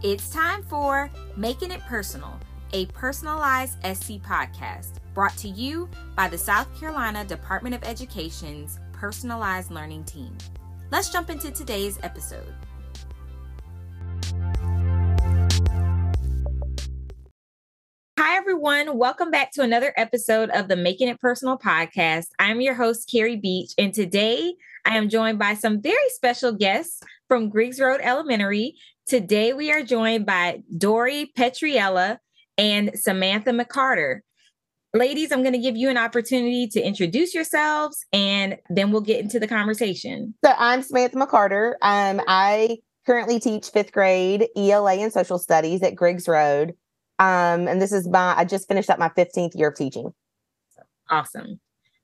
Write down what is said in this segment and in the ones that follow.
It's time for Making It Personal, a personalized SC podcast brought to you by the South Carolina Department of Education's Personalized Learning Team. Let's jump into today's episode. Hi, everyone. Welcome back to another episode of the Making It Personal podcast. I'm your host, Keri Beach, and today I am joined by some very special guests from Griggs Road Elementary. Today we are joined by Dori Petriella and Samantha McCarter. Ladies, I'm going to give you an opportunity to introduce yourselves and then we'll get into the conversation. So I'm Samantha McCarter. Um, I currently teach fifth grade ELA and social studies at Griggs Road. Um, and this is my, I just finished up my 15th year of teaching. Awesome.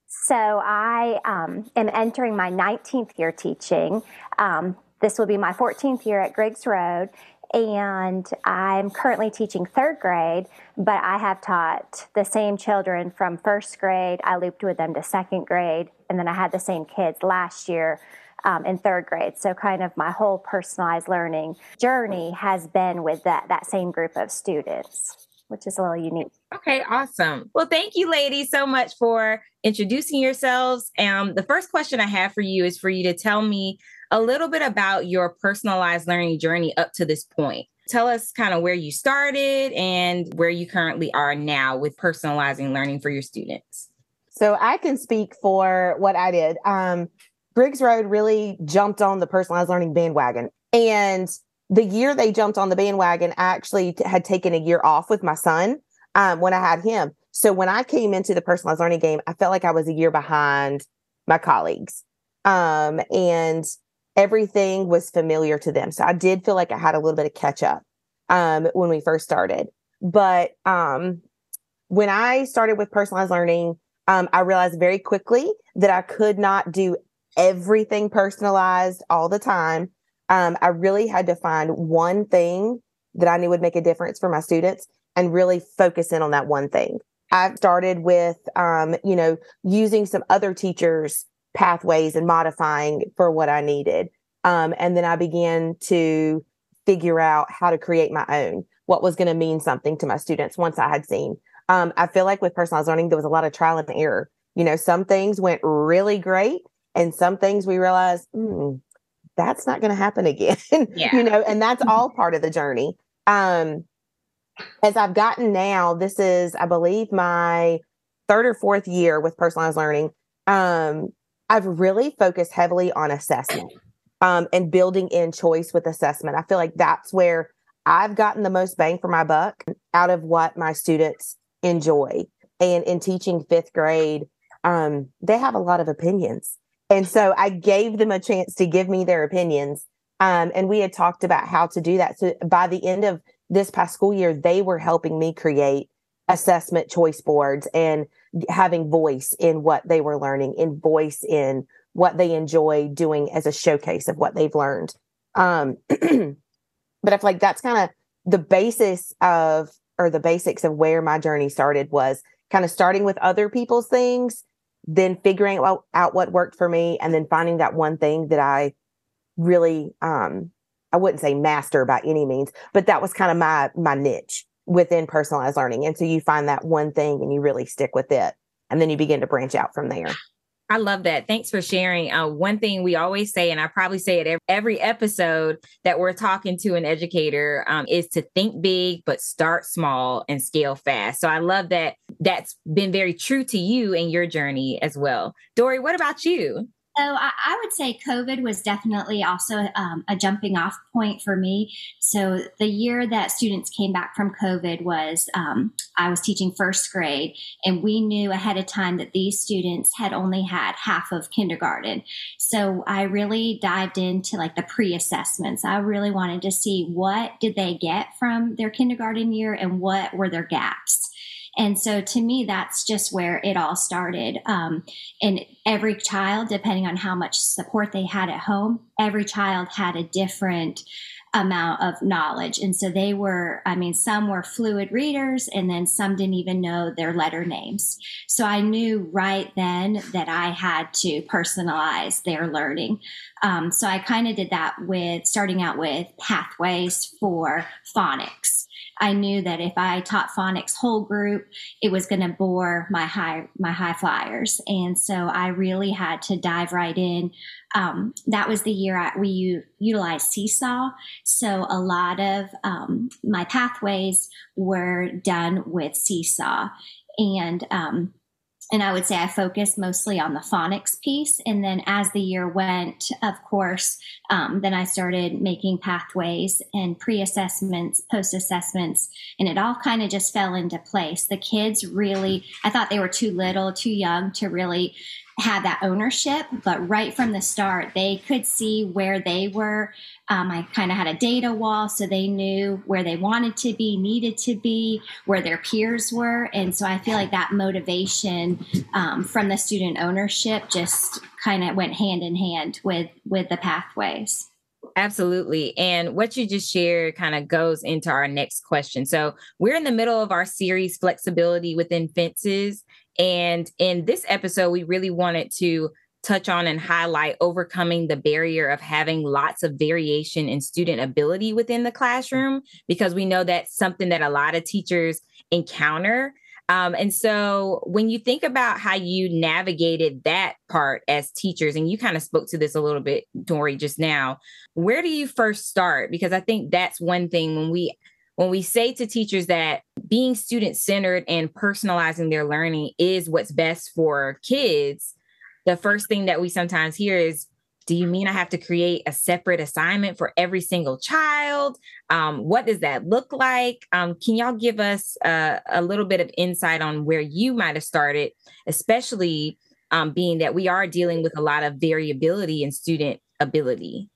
So I um, am entering my 19th year teaching. Um, this will be my 14th year at Griggs Road, and I'm currently teaching third grade, but I have taught the same children from first grade. I looped with them to second grade, and then I had the same kids last year um, in third grade. So, kind of my whole personalized learning journey has been with that, that same group of students which is a little unique. Okay, awesome. Well, thank you, ladies, so much for introducing yourselves. Um, the first question I have for you is for you to tell me a little bit about your personalized learning journey up to this point. Tell us kind of where you started and where you currently are now with personalizing learning for your students. So I can speak for what I did. Um, Griggs Road really jumped on the personalized learning bandwagon. And the year they jumped on the bandwagon, I actually t- had taken a year off with my son um, when I had him. So when I came into the personalized learning game, I felt like I was a year behind my colleagues. Um, and everything was familiar to them. So I did feel like I had a little bit of catch up um, when we first started. But um, when I started with personalized learning, um, I realized very quickly that I could not do everything personalized all the time um, I really had to find one thing that I knew would make a difference for my students and really focus in on that one thing. I started with, um, you know, using some other teachers' pathways and modifying for what I needed. Um, and then I began to figure out how to create my own, what was going to mean something to my students once I had seen. Um, I feel like with personalized learning, there was a lot of trial and error. You know, some things went really great, and some things we realized, hmm, that's not going to happen again yeah. you know and that's all part of the journey um as i've gotten now this is i believe my third or fourth year with personalized learning um i've really focused heavily on assessment um and building in choice with assessment i feel like that's where i've gotten the most bang for my buck out of what my students enjoy and in teaching fifth grade um they have a lot of opinions and so I gave them a chance to give me their opinions. Um, and we had talked about how to do that. So by the end of this past school year, they were helping me create assessment choice boards and having voice in what they were learning, in voice in what they enjoy doing as a showcase of what they've learned. Um, but I feel like that's kind of the basis of, or the basics of where my journey started was kind of starting with other people's things then figuring out, out what worked for me and then finding that one thing that I really um I wouldn't say master by any means, but that was kind of my my niche within personalized learning. And so you find that one thing and you really stick with it. And then you begin to branch out from there. I love that. Thanks for sharing. Uh, one thing we always say, and I probably say it every, episode that we're talking to an educator, um, is to think big, but start small and scale fast. So I love that that's been very true to you and your journey as well. Dori, what about you? So I, I, would say COVID was definitely also um, a jumping off point for me. So the year that students came back from COVID was um, I was teaching first grade, and we knew ahead of time that these students had only had half of kindergarten. So I really dived into like the pre-assessments. I really wanted to see what did they get from their kindergarten year and what were their gaps. And so to me, that's just where it all started. Um, and every child, depending on how much support they had at home, every child had a different amount of knowledge. And so they were, I mean, some were fluid readers and then some didn't even know their letter names. So I knew right then that I had to personalize their learning. Um, so I kind of did that with starting out with pathways for phonics. I knew that if I taught phonics whole group, it was going to bore my high my high flyers, and so I really had to dive right in. Um, that was the year I, we u- utilized Seesaw, so a lot of um, my pathways were done with Seesaw, and um, and I would say I focused mostly on the phonics piece. And then as the year went, of course, um, then I started making pathways and pre assessments, post assessments, and it all kind of just fell into place. The kids really, I thought they were too little, too young to really have that ownership, but right from the start, they could see where they were. Um, I kind of had a data wall so they knew where they wanted to be, needed to be, where their peers were. And so I feel like that motivation um, from the student ownership just kind of went hand in hand with with the pathways. Absolutely. And what you just shared kind of goes into our next question. So, we're in the middle of our series, Flexibility Within Fences. And in this episode, we really wanted to touch on and highlight overcoming the barrier of having lots of variation in student ability within the classroom, because we know that's something that a lot of teachers encounter. Um, and so when you think about how you navigated that part as teachers, and you kind of spoke to this a little bit, Dori, just now, where do you first start? Because I think that's one thing when we when we say to teachers that being student centered and personalizing their learning is what's best for kids, the first thing that we sometimes hear is, do you mean I have to create a separate assignment for every single child? Um, what does that look like? Um, can y'all give us a, a, little bit of insight on where you might have started, especially um, being that we are dealing with a lot of variability in student ability?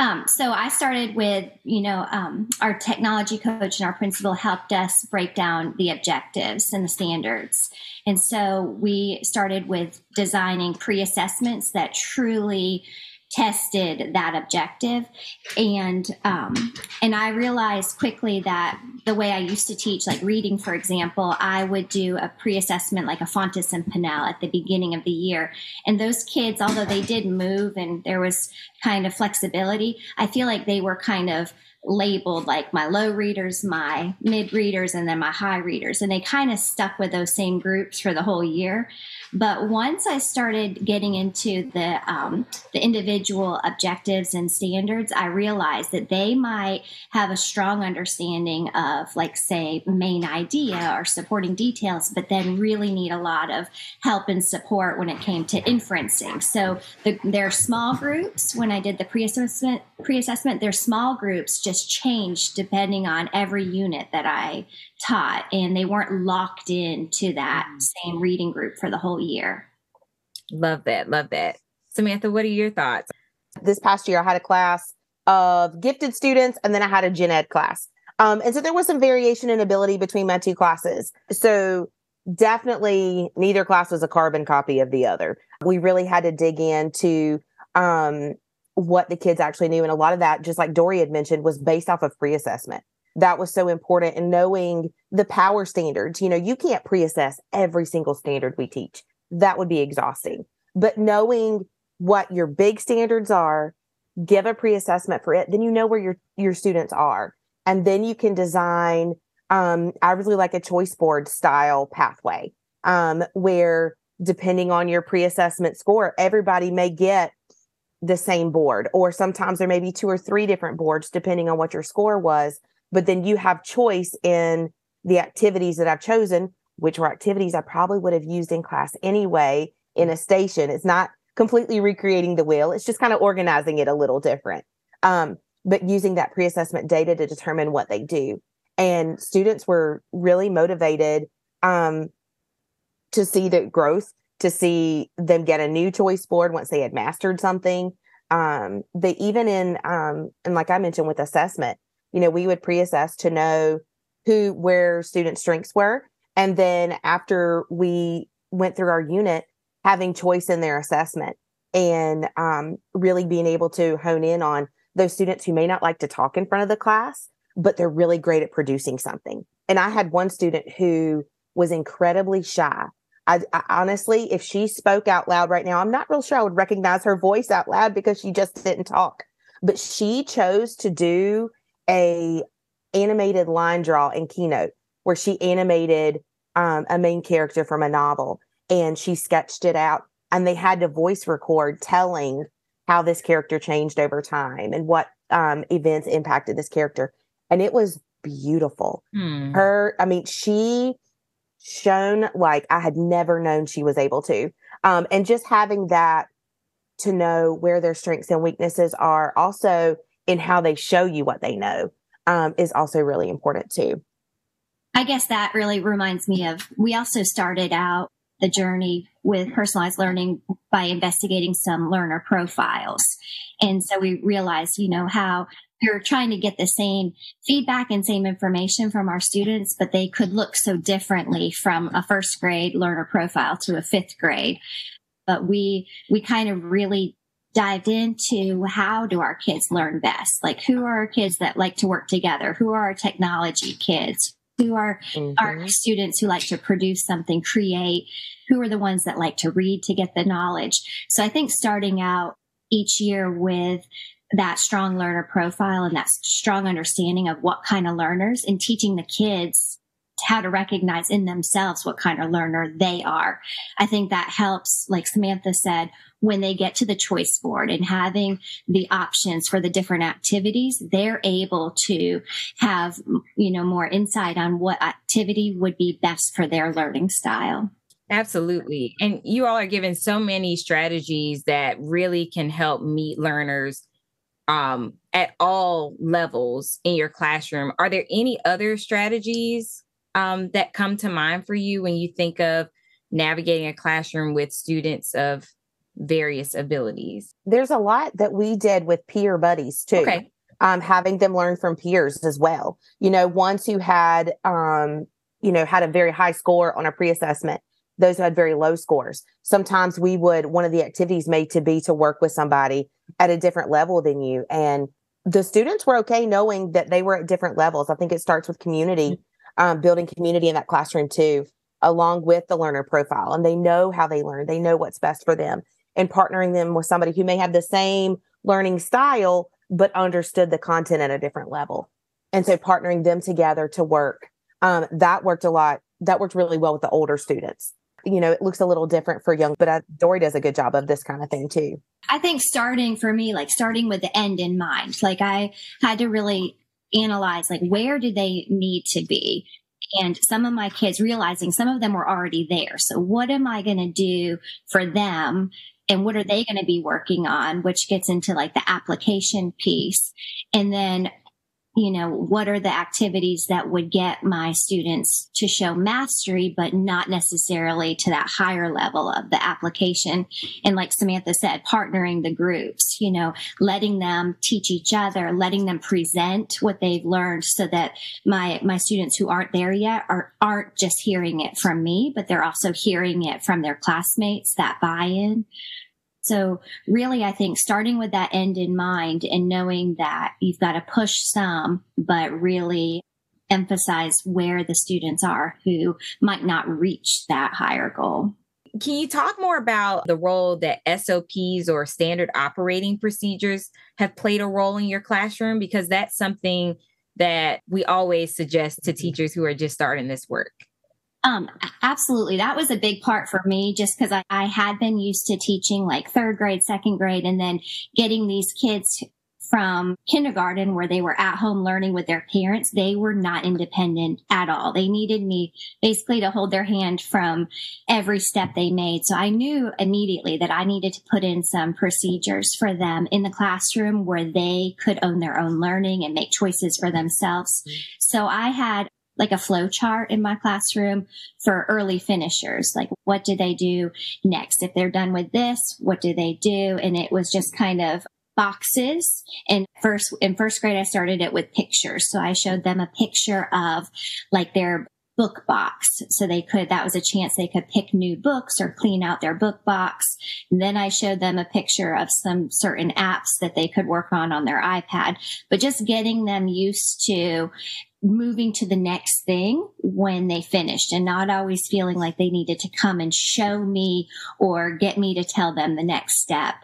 Um, so I started with, you know, um, our technology coach and our principal helped us break down the objectives and the standards. And so we started with designing pre assessments that truly tested that objective and um, and i realized quickly that the way i used to teach like reading for example i would do a pre-assessment like a Fountas and Pinnell at the beginning of the year and those kids although they did move and there was kind of flexibility i feel like they were kind of labeled like my low readers, my mid readers, and then my high readers. And they kind of stuck with those same groups for the whole year. But once I started getting into the um, the individual objectives and standards, I realized that they might have a strong understanding of, like, say, main idea or supporting details, but then really need a lot of help and support when it came to inferencing. So the, are small groups. When I did the pre-assessment, pre-assessment, their small groups just changed depending on every unit that I taught and they weren't locked into that mm-hmm. same reading group for the whole year. Love that. Love that. Samantha, what are your thoughts? This past year, I had a class of gifted students and then I had a gen ed class. Um, and so there was some variation in ability between my two classes. So definitely neither class was a carbon copy of the other. We really had to dig into um, what the kids actually knew. And a lot of that, just like Dori had mentioned, was based off of pre assessment that was so important and knowing the power standards. You know, you can't pre assess every single standard we teach, that would be exhausting. But knowing what your big standards are, give a pre assessment for it, then you know where your, your students are. And then you can design, um, I really like a choice board style pathway um, where depending on your pre assessment score, everybody may get the same board, or sometimes there may be two or three different boards depending on what your score was but then you have choice in the activities that I've chosen, which were activities I probably would have used in class anyway in a station. It's not completely recreating the wheel, it's just kind of organizing it a little different. Um, but using that pre assessment data to determine what they do. And students were really motivated um, to see the growth, to see them get a new choice board once they had mastered something. Um, they even in, um, and like I mentioned with assessment, you know, we would pre-assess to know who where student strengths were And then after we went through our unit, having choice in their assessment and um, really being able to hone in on those students who may not like to talk in front of the class, but they're really great at producing something. And I had one student who was incredibly shy. I, I, honestly, if she spoke out loud right now, I'm not real sure I would recognize her voice out loud because she just didn't talk. But she chose to do a animated line draw in Keynote where she animated um, a main character from a novel and she sketched it out. And they had to voice record telling how this character changed over time and what um, events impacted this character. And it was beautiful. Hmm. Her, I mean, she shone like I had never known she was able to. Um, and just having that to know where their strengths and weaknesses are also in how they show you what they know um, is also really important too. I guess that really reminds me of we also started out the journey with personalized learning by investigating some learner profiles. And so we realized, you know, how you're trying to get the same feedback and same information from our students, but they could look so differently from a first grade learner profile to a fifth grade. But we, we kind of really dived into how do our kids learn best? Like who are our kids that like to work together? Who are our technology kids? Who are mm-hmm. our students who like to produce something, create? Who are the ones that like to read to get the knowledge? So I think starting out each year with that strong learner profile and that strong understanding of what kind of learners and teaching the kids how to recognize in themselves what kind of learner they are. I think that helps, like Samantha said, when they get to the choice board and having the options for the different activities, they're able to have, you know, more insight on what activity would be best for their learning style. Absolutely. And you all are given so many strategies that really can help meet learners um, at all levels in your classroom. Are there any other strategies um, that come to mind for you when you think of navigating a classroom with students of various abilities? There's a lot that we did with peer buddies too. Okay. Um, having them learn from peers as well. You know, ones who had, um, you know, had a very high score on a pre-assessment, those who had very low scores. Sometimes we would, one of the activities made to be to work with somebody at a different level than you. And the students were okay knowing that they were at different levels. I think it starts with community mm-hmm um, building community in that classroom too, along with the learner profile. And they know how they learn, they know what's best for them, and partnering them with somebody who may have the same learning style, but understood the content at a different level. And so partnering them together to work, um, that worked a lot. That worked really well with the older students. You know, it looks a little different for young, but uh, Dori does a good job of this kind of thing too. I think starting for me, like starting with the end in mind, like I had to really analyze like where do they need to be? And some of my kids realizing some of them were already there. So what am i going to do for them? And what are they going to be working on? Which gets into like the application piece. And then you know, what are the activities that would get my students to show mastery, but not necessarily to that higher level of the application. And like Samantha said, partnering the groups, you know, letting them teach each other, letting them present what they've learned so that my, my students who aren't there yet are, aren't just hearing it from me, but they're also hearing it from their classmates, that buy in. So really, I think starting with that end in mind and knowing that you've got to push some, but really emphasize where the students are who might not reach that higher goal. Can you talk more about the role that SOPs or standard operating procedures have played a role in your classroom? Because that's something that we always suggest to mm-hmm. teachers who are just starting this work. Um, absolutely. That was a big part for me just because I, I had been used to teaching like third grade, second grade, and then getting these kids from kindergarten where they were at home learning with their parents, they were not independent at all. They needed me basically to hold their hand from every step they made. So I knew immediately that I needed to put in some procedures for them in the classroom where they could own their own learning and make choices for themselves. Mm-hmm. So I had like a flow chart in my classroom for early finishers. Like, what do they do next? If they're done with this, what do they do? And it was just kind of boxes. And first, in first grade, I started it with pictures. So I showed them a picture of like their book box. So they could, that was a chance they could pick new books or clean out their book box. And then I showed them a picture of some certain apps that they could work on on their iPad, but just getting them used to moving to the next thing when they finished and not always feeling like they needed to come and show me or get me to tell them the next step.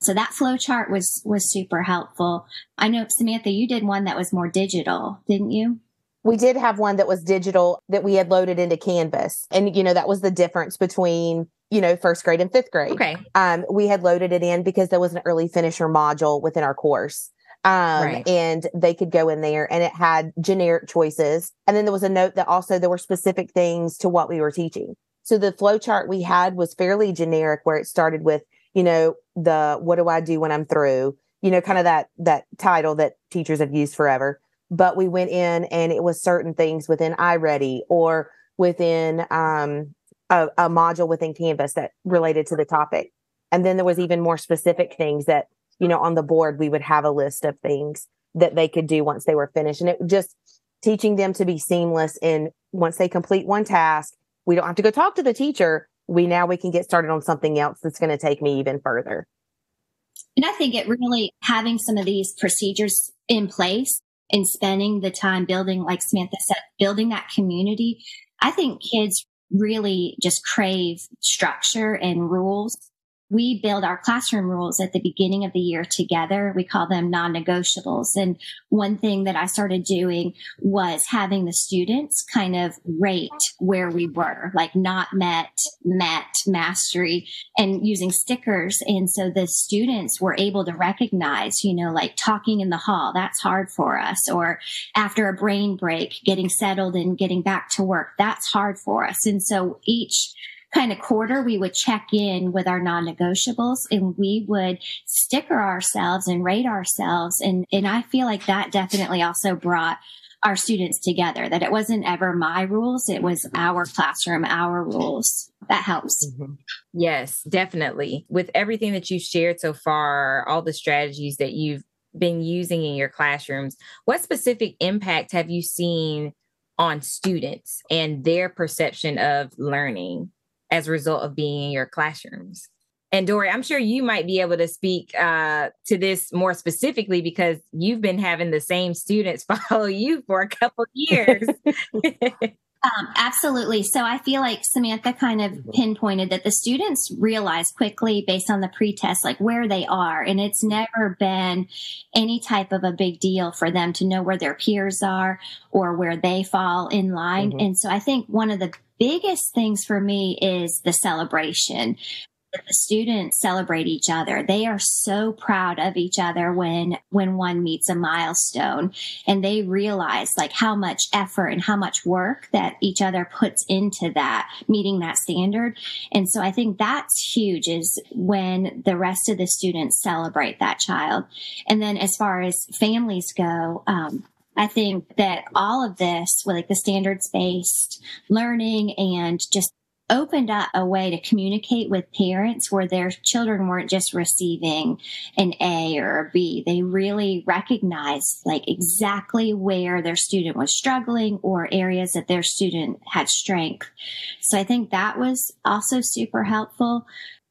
So that flow chart was was super helpful. I know Samantha you did one that was more digital, didn't you? We did have one that was digital that we had loaded into Canvas. And, you know, that was the difference between, you know, first grade and fifth grade. Okay. Um, we had loaded it in because there was an early finisher module within our course. Um, right. and they could go in there and it had generic choices. And then there was a note that also there were specific things to what we were teaching. So the flow chart we had was fairly generic where it started with, you know, the what do I do when I'm through? You know, kind of that that title that teachers have used forever but we went in and it was certain things within iReady or within um, a, a module within Canvas that related to the topic. And then there was even more specific things that, you know, on the board, we would have a list of things that they could do once they were finished. And it just teaching them to be seamless in once they complete one task, we don't have to go talk to the teacher. We now we can get started on something else that's going to take me even further. And I think it really having some of these procedures in place and spending the time building, like Samantha said, building that community, I think kids really just crave structure and rules we build our classroom rules at the beginning of the year together. We call them non negotiables. And one thing that I started doing was having the students kind of rate where we were, like not met, met, mastery, and using stickers. And so the students were able to recognize, you know, like talking in the hall, that's hard for us. Or after a brain break, getting settled and getting back to work, that's hard for us. And so each kind of quarter, we would check in with our non-negotiables and we would sticker ourselves and rate ourselves. And, and I feel like that definitely also brought our students together, that it wasn't ever my rules. It was our classroom, our rules. That helps. Mm-hmm. Yes, definitely. With everything that you've shared so far, all the strategies that you've been using in your classrooms, what specific impact have you seen on students and their perception of learning? As a result of being in your classrooms. And Dori, I'm sure you might be able to speak uh, to this more specifically because you've been having the same students follow you for a couple years. Um, absolutely. So I feel like Samantha kind of pinpointed that the students realize quickly based on the pretest, like where they are. And it's never been any type of a big deal for them to know where their peers are or where they fall in line. Mm-hmm. And so I think one of the biggest things for me is the celebration the students celebrate each other. They are so proud of each other when when one meets a milestone and they realize like how much effort and how much work that each other puts into that meeting that standard. And so I think that's huge is when the rest of the students celebrate that child. And then as far as families go, um, I think that all of this, like the standards based learning and just opened up a way to communicate with parents where their children weren't just receiving an A or a B. They really recognized like exactly where their student was struggling or areas that their student had strength. So I think that was also super helpful.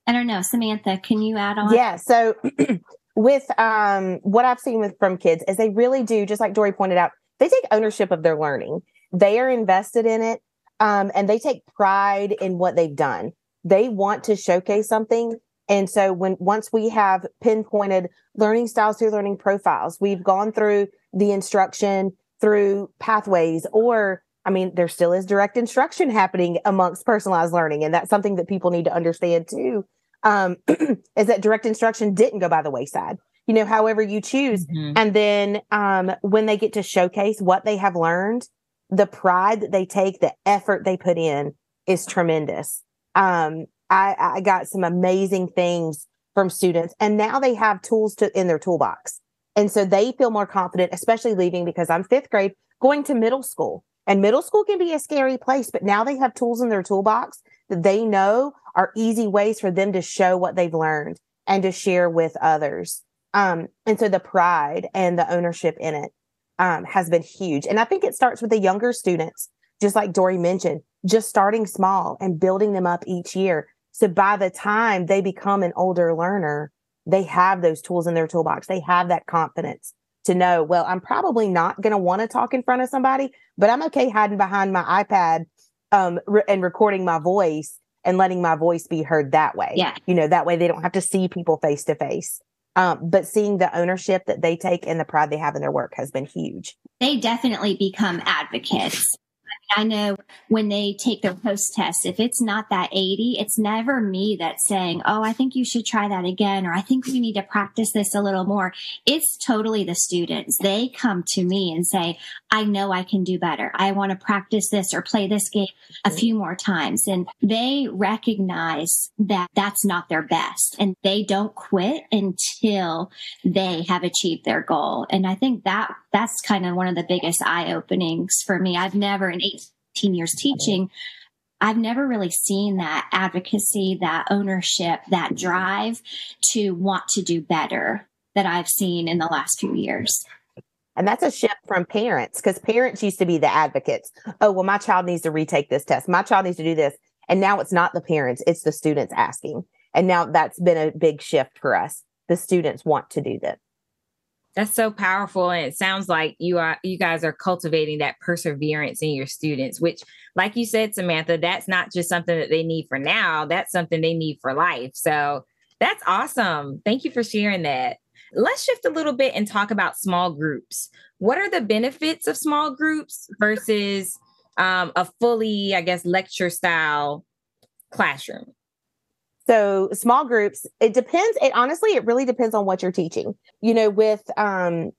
I don't know, Samantha, can you add on? Yeah. So with um, what I've seen with from kids is they really do, just like Dori pointed out, they take ownership of their learning. They are invested in it, um, and they take pride in what they've done. They want to showcase something, and so when once we have pinpointed learning styles through learning profiles, we've gone through the instruction through pathways, or I mean, there still is direct instruction happening amongst personalized learning, and that's something that people need to understand too um, is that direct instruction didn't go by the wayside. You know, however you choose. Mm-hmm. And then um, when they get to showcase what they have learned, the pride that they take, the effort they put in is tremendous. Um, I, I got some amazing things from students, and now they have tools to in their toolbox. And so they feel more confident, especially leaving because I'm fifth grade, going to middle school. And middle school can be a scary place, but now they have tools in their toolbox that they know are easy ways for them to show what they've learned and to share with others. Um, and so the pride and the ownership in it um, has been huge. And I think it starts with the younger students just like Dori mentioned, just starting small and building them up each year. So by the time they become an older learner, they have those tools in their toolbox. They have that confidence to know, well, I'm probably not going to want to talk in front of somebody, but I'm okay hiding behind my iPad um, re- and recording my voice and letting my voice be heard that way. Yeah. You know, that way they don't have to see people face to face. Um, but seeing the ownership that they take and the pride they have in their work has been huge. They definitely become advocates. I know when they take their post test, if it's not that 80, it's never me that's saying, Oh, I think you should try that again, or I think we need to practice this a little more. It's totally the students. They come to me and say, I know I can do better. I want to practice this or play this game a few more times. And they recognize that that's not their best and they don't quit until they have achieved their goal. And I think that that's kind of one of the biggest eye openings for me. I've never in 18 years teaching, I've never really seen that advocacy, that ownership, that drive to want to do better that I've seen in the last few years. And that's a shift from parents because parents used to be the advocates. Oh, well, my child needs to retake this test. My child needs to do this. And now it's not the parents, it's the students asking. And now that's been a big shift for us. The students want to do that. That's so powerful. And it sounds like you are you guys are cultivating that perseverance in your students, which, like you said, Samantha, that's not just something that they need for now, that's something they need for life. So that's awesome. Thank you for sharing that. Let's shift a little bit and talk about small groups. What are the benefits of small groups versus um, a fully, I guess, lecture style classroom? So small groups, it depends. It honestly, it really depends on what you're teaching. You know, with um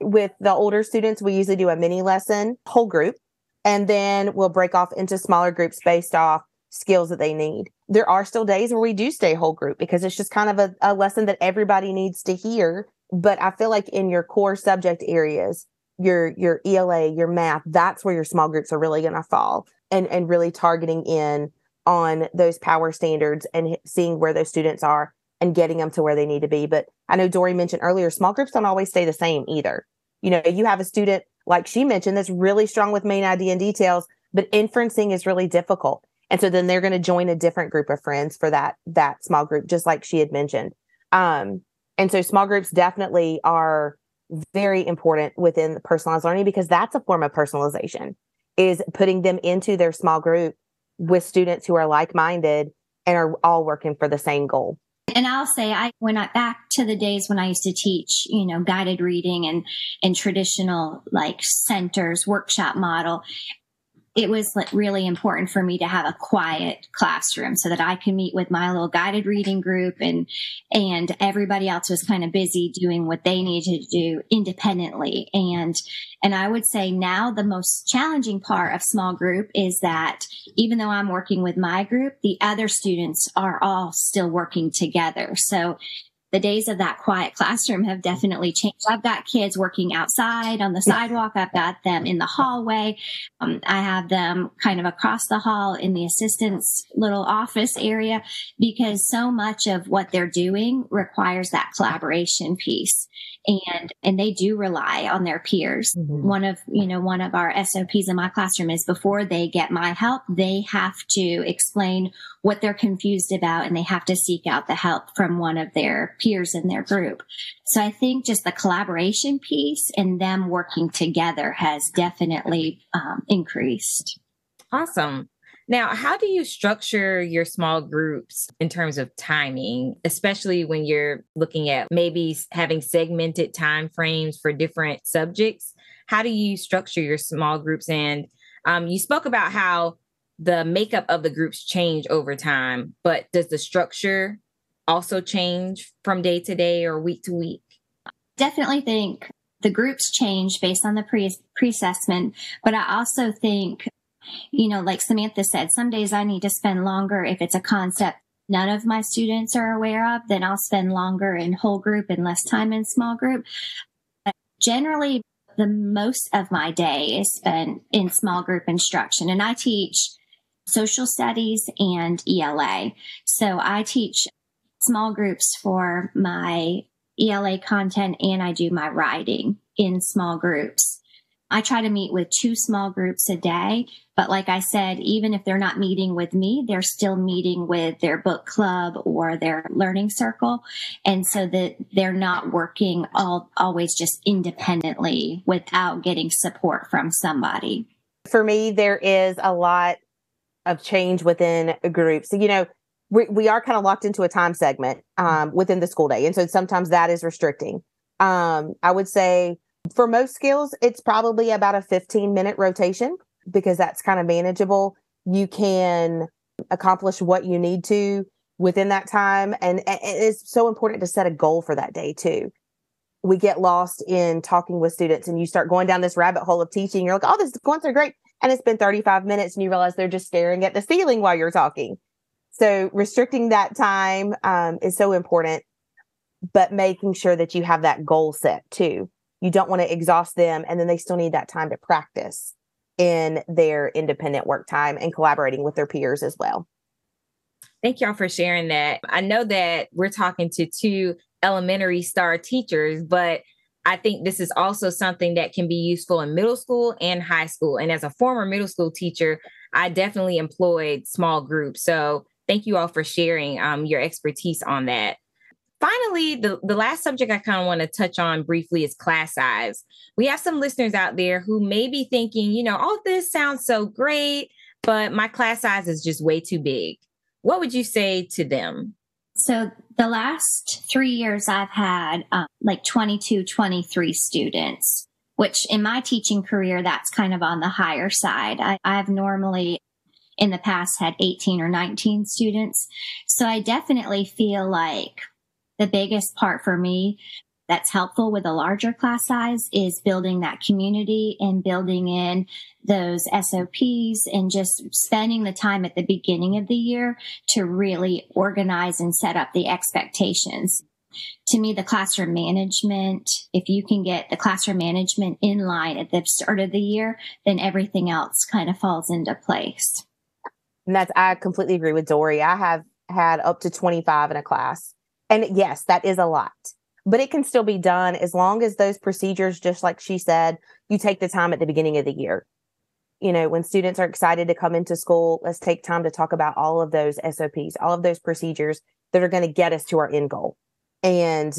with the older students, we usually do a mini lesson, whole group, and then we'll break off into smaller groups based off skills that they need. There are still days where we do stay whole group because it's just kind of a, a lesson that everybody needs to hear. But I feel like in your core subject areas, your your ELA, your math, that's where your small groups are really going to fall and and really targeting in on those power standards and seeing where those students are and getting them to where they need to be. But I know Dori mentioned earlier, small groups don't always stay the same either. You know, you have a student like she mentioned that's really strong with main idea and details, but inferencing is really difficult. And so then they're going to join a different group of friends for that that small group, just like she had mentioned. Um, and so small groups definitely are very important within personalized learning because that's a form of personalization is putting them into their small group with students who are like-minded and are all working for the same goal. And I'll say I went back to the days when I used to teach, you know, guided reading and and traditional like centers workshop model, it was really important for me to have a quiet classroom so that I could meet with my little guided reading group and and everybody else was kind of busy doing what they needed to do independently. And and I would say now the most challenging part of small group is that even though I'm working with my group the other students are all still working together. So the days of that quiet classroom have definitely changed. I've got kids working outside on the sidewalk. I've got them in the hallway. Um, I have them kind of across the hall in the assistant's little office area because so much of what they're doing requires that collaboration piece and and they do rely on their peers. Mm-hmm. one of you know one of our sops in my classroom is before they get my help they have to explain what they're confused about and they have to seek out the help from one of their peers in their group. So i think just the collaboration piece and them working together has definitely um, increased. Awesome now, how do you structure your small groups in terms of timing, especially when you're looking at maybe having segmented time frames for different subjects? How do you structure your small groups? And um, you spoke about how the makeup of the groups change over time, but does the structure also change from day to day or week to week? Definitely think the groups change based on the pre assessment, but I also think you know, like Samantha said, some days I need to spend longer if it's a concept none of my students are aware of, then I'll spend longer in whole group and less time in small group. But generally, the most of my day is spent in small group instruction, and I teach social studies and ELA. So I teach small groups for my ELA content and I do my writing in small groups. I try to meet with two small groups a day. But like I said, even if they're not meeting with me, they're still meeting with their book club or their learning circle. And so that they're not working all always just independently without getting support from somebody. For me, there is a lot of change within a group. So, you know, we, we are kind of locked into a time segment um, within the school day. And so sometimes that is restricting. Um, I would say for most skills, it's probably about a 15 minute rotation because that's kind of manageable. You can accomplish what you need to within that time. And it's so important to set a goal for that day too. We get lost in talking with students and you start going down this rabbit hole of teaching. You're like, oh, this is going so great. And it's been 35 minutes and you realize they're just staring at the ceiling while you're talking. So restricting that time um, is so important, but making sure that you have that goal set too you don't want to exhaust them and then they still need that time to practice in their independent work time and collaborating with their peers as well. Thank y'all for sharing that. I know that we're talking to two elementary star teachers but i think this is also something that can be useful in middle school and high school. And as a former middle school teacher i definitely employed small groups. So thank you all for sharing um, your expertise on that finally, the, the last subject I kind of want to touch on briefly is class size. We have some listeners out there who may be thinking, you know, all this sounds so great, but my class size is just way too big. What would you say to them? So, the last three years, I've had um, like 22, 23 students, which in my teaching career, that's kind of on the higher side. I, I've normally in the past had 18 or 19 students. So, I definitely feel like the biggest part for me that's helpful with a larger class size is building that community and building in those SOPs and just spending the time at the beginning of the year to really organize and set up the expectations. To me, the classroom management, if you can get the classroom management in line at the start of the year, then everything else kind of falls into place. And that's, I completely agree with Dori. I have had up to 25 in a class and yes, that is a lot, but it can still be done as long as those procedures, just like she said, you take the time at the beginning of the year. You know, when students are excited to come into school, let's take time to talk about all of those SOPs, all of those procedures that are going to get us to our end goal. And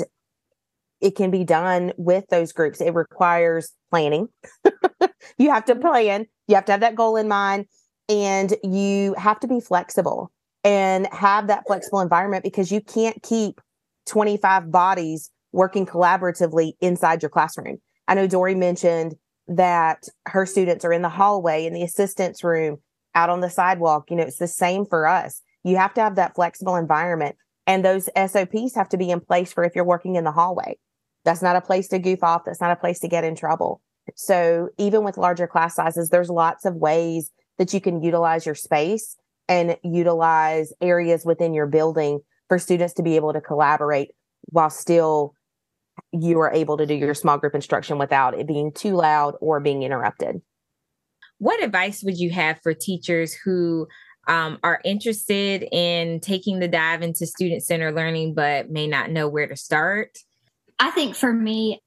it can be done with those groups. It requires planning. you have to mm-hmm. plan, you have to have that goal in mind, and you have to be flexible and have that flexible environment because you can't keep 25 bodies working collaboratively inside your classroom. I know Dori mentioned that her students are in the hallway in the assistance room out on the sidewalk. You know, it's the same for us. You have to have that flexible environment and those SOPs have to be in place for if you're working in the hallway. That's not a place to goof off. That's not a place to get in trouble. So even with larger class sizes, there's lots of ways that you can utilize your space and utilize areas within your building for students to be able to collaborate while still you are able to do your small group instruction without it being too loud or being interrupted. What advice would you have for teachers who um, are interested in taking the dive into student centered learning but may not know where to start? I think for me,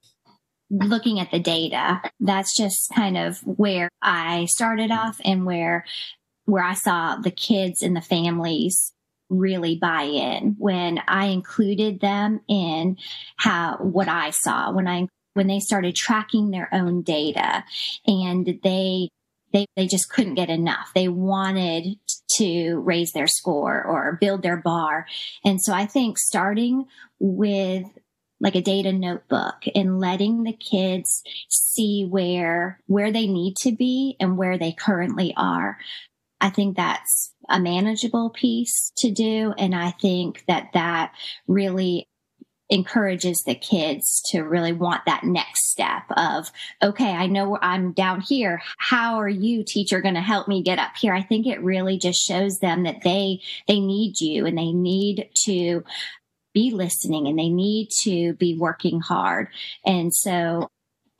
looking at the data, that's just kind of where I started off and where where I saw the kids and the families really buy in when I included them in how what I saw when I when they started tracking their own data and they they they just couldn't get enough. They wanted to raise their score or build their bar. And so I think starting with like a data notebook and letting the kids see where where they need to be and where they currently are I think that's a manageable piece to do. And I think that that really encourages the kids to really want that next step of, okay, I know I'm down here. How are you, teacher, going to help me get up here? I think it really just shows them that they, they need you and they need to be listening and they need to be working hard. And so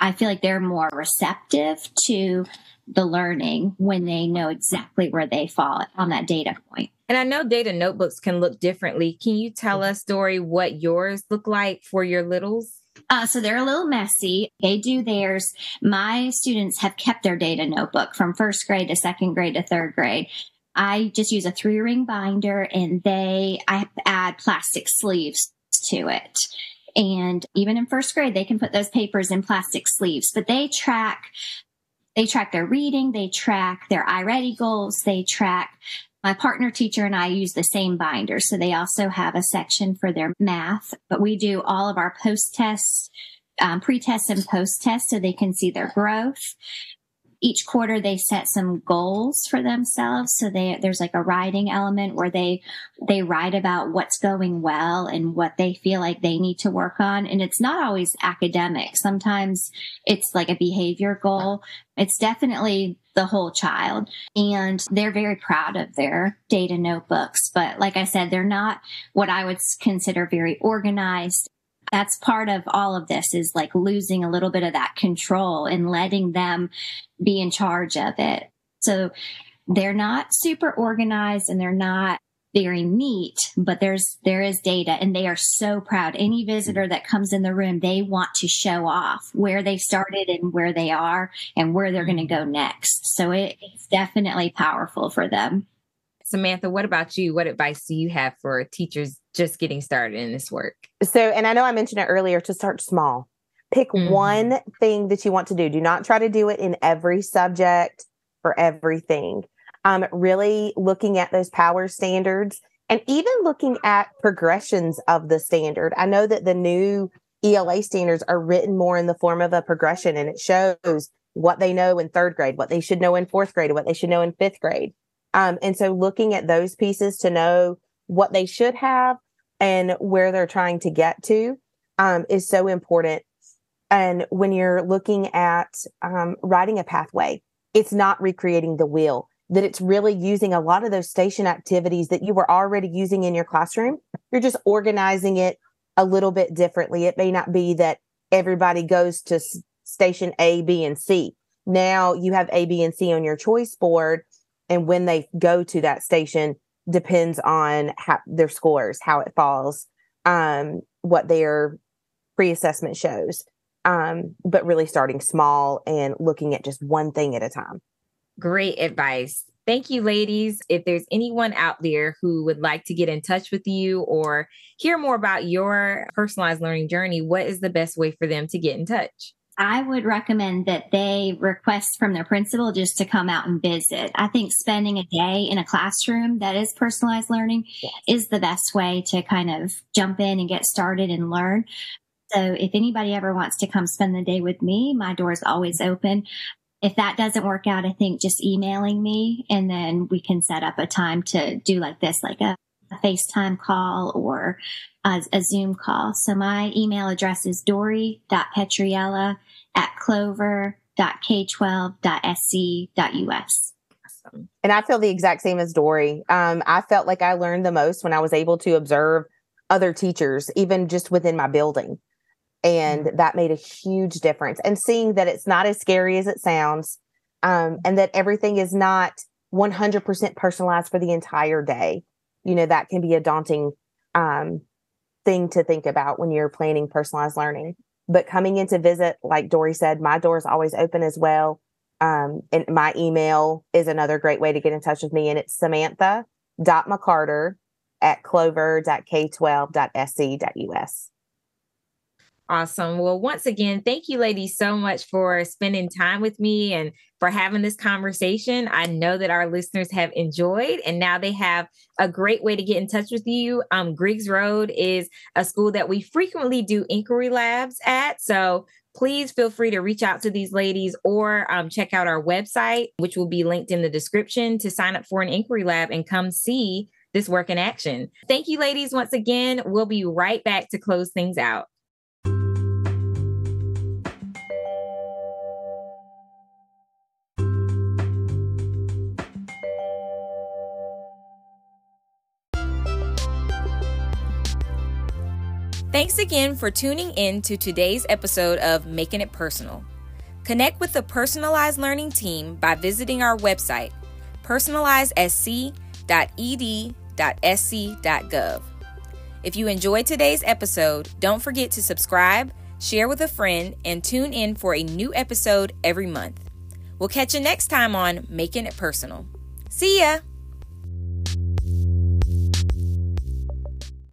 I feel like they're more receptive to the learning when they know exactly where they fall on that data point. And I know data notebooks can look differently. Can you tell us, Dori, what yours look like for your littles? Uh, so they're a little messy. They do theirs. My students have kept their data notebook from first grade to second grade to third grade. I just use a three ring binder and they, I add plastic sleeves to it. And even in first grade, they can put those papers in plastic sleeves, but they track, they track their reading, they track their iReady goals, they track my partner teacher and I use the same binder. So they also have a section for their math, but we do all of our post tests, um, pre tests and post tests so they can see their growth each quarter they set some goals for themselves. So they there's like a writing element where they they write about what's going well and what they feel like they need to work on. And it's not always academic. Sometimes it's like a behavior goal. It's definitely the whole child. And they're very proud of their data notebooks. But like i said they're not what i would consider very organized that's part of all of this is like losing a little bit of that control and letting them be in charge of it. So they're not super organized and they're not very neat, but there's there is data and they are so proud. Any visitor that comes in the room, they want to show off where they started and where they are and where they're going to go next. So it, it's definitely powerful for them. Samantha, what about you? What advice do you have for teachers just getting started in this work? So, and I know I mentioned it earlier to start small. Pick mm-hmm. one thing that you want to do. Do not try to do it in every subject for everything. Um, really looking at those power standards and even looking at progressions of the standard. I know that the new ELA standards are written more in the form of a progression and it shows what they know in third grade, what they should know in fourth grade, what they should know in fifth grade. Um, and so looking at those pieces to know what they should have and where they're trying to get to um, is so important. And when you're looking at um, writing a pathway, it's not recreating the wheel, that it's really using a lot of those station activities that you were already using in your classroom. You're just organizing it a little bit differently. It may not be that everybody goes to station A, B, and C. Now you have A, B, and C on your choice board and when they go to that station depends on how their scores, how it falls, um, what their pre-assessment shows. Um, but really starting small and looking at just one thing at a time. Great advice. Thank you, ladies. If there's anyone out there who would like to get in touch with you or hear more about your personalized learning journey, what is the best way for them to get in touch? I would recommend that they request from their principal just to come out and visit. I think spending a day in a classroom that is personalized learning yes. is the best way to kind of jump in and get started and learn. So if anybody ever wants to come spend the day with me, my door is always open. If that doesn't work out, I think just emailing me and then we can set up a time to do like this, like a, a FaceTime call or a, a Zoom call. So my email address is dori.petriella at clover.k12.sc.us. And I feel the exact same as Dori. Um, I felt like I learned the most when I was able to observe other teachers, even just within my building. And mm-hmm. that made a huge difference. And seeing that it's not as scary as it sounds, um, and that everything is not 100% personalized for the entire day. You know, that can be a daunting um, thing to think about when you're planning personalized learning. But coming in to visit, like Dori said, my door is always open as well. Um, and my email is another great way to get in touch with me. And it's samantha.mccarter at clover.k12.sc.us. Awesome. Well, once again, thank you, ladies, so much for spending time with me and for having this conversation. I know that our listeners have enjoyed, and now they have a great way to get in touch with you. Um, Griggs Road is a school that we frequently do inquiry labs at. So please feel free to reach out to these ladies or um, check out our website, which will be linked in the description to sign up for an inquiry lab and come see this work in action. Thank you, ladies, once again. We'll be right back to close things out. Thanks again for tuning in to today's episode of Making It Personal. Connect with the Personalized Learning team by visiting our website, personalizedSC.ed.sc.gov. If you enjoyed today's episode, don't forget to subscribe, share with a friend, and tune in for a new episode every month. We'll catch you next time on Making It Personal. See ya!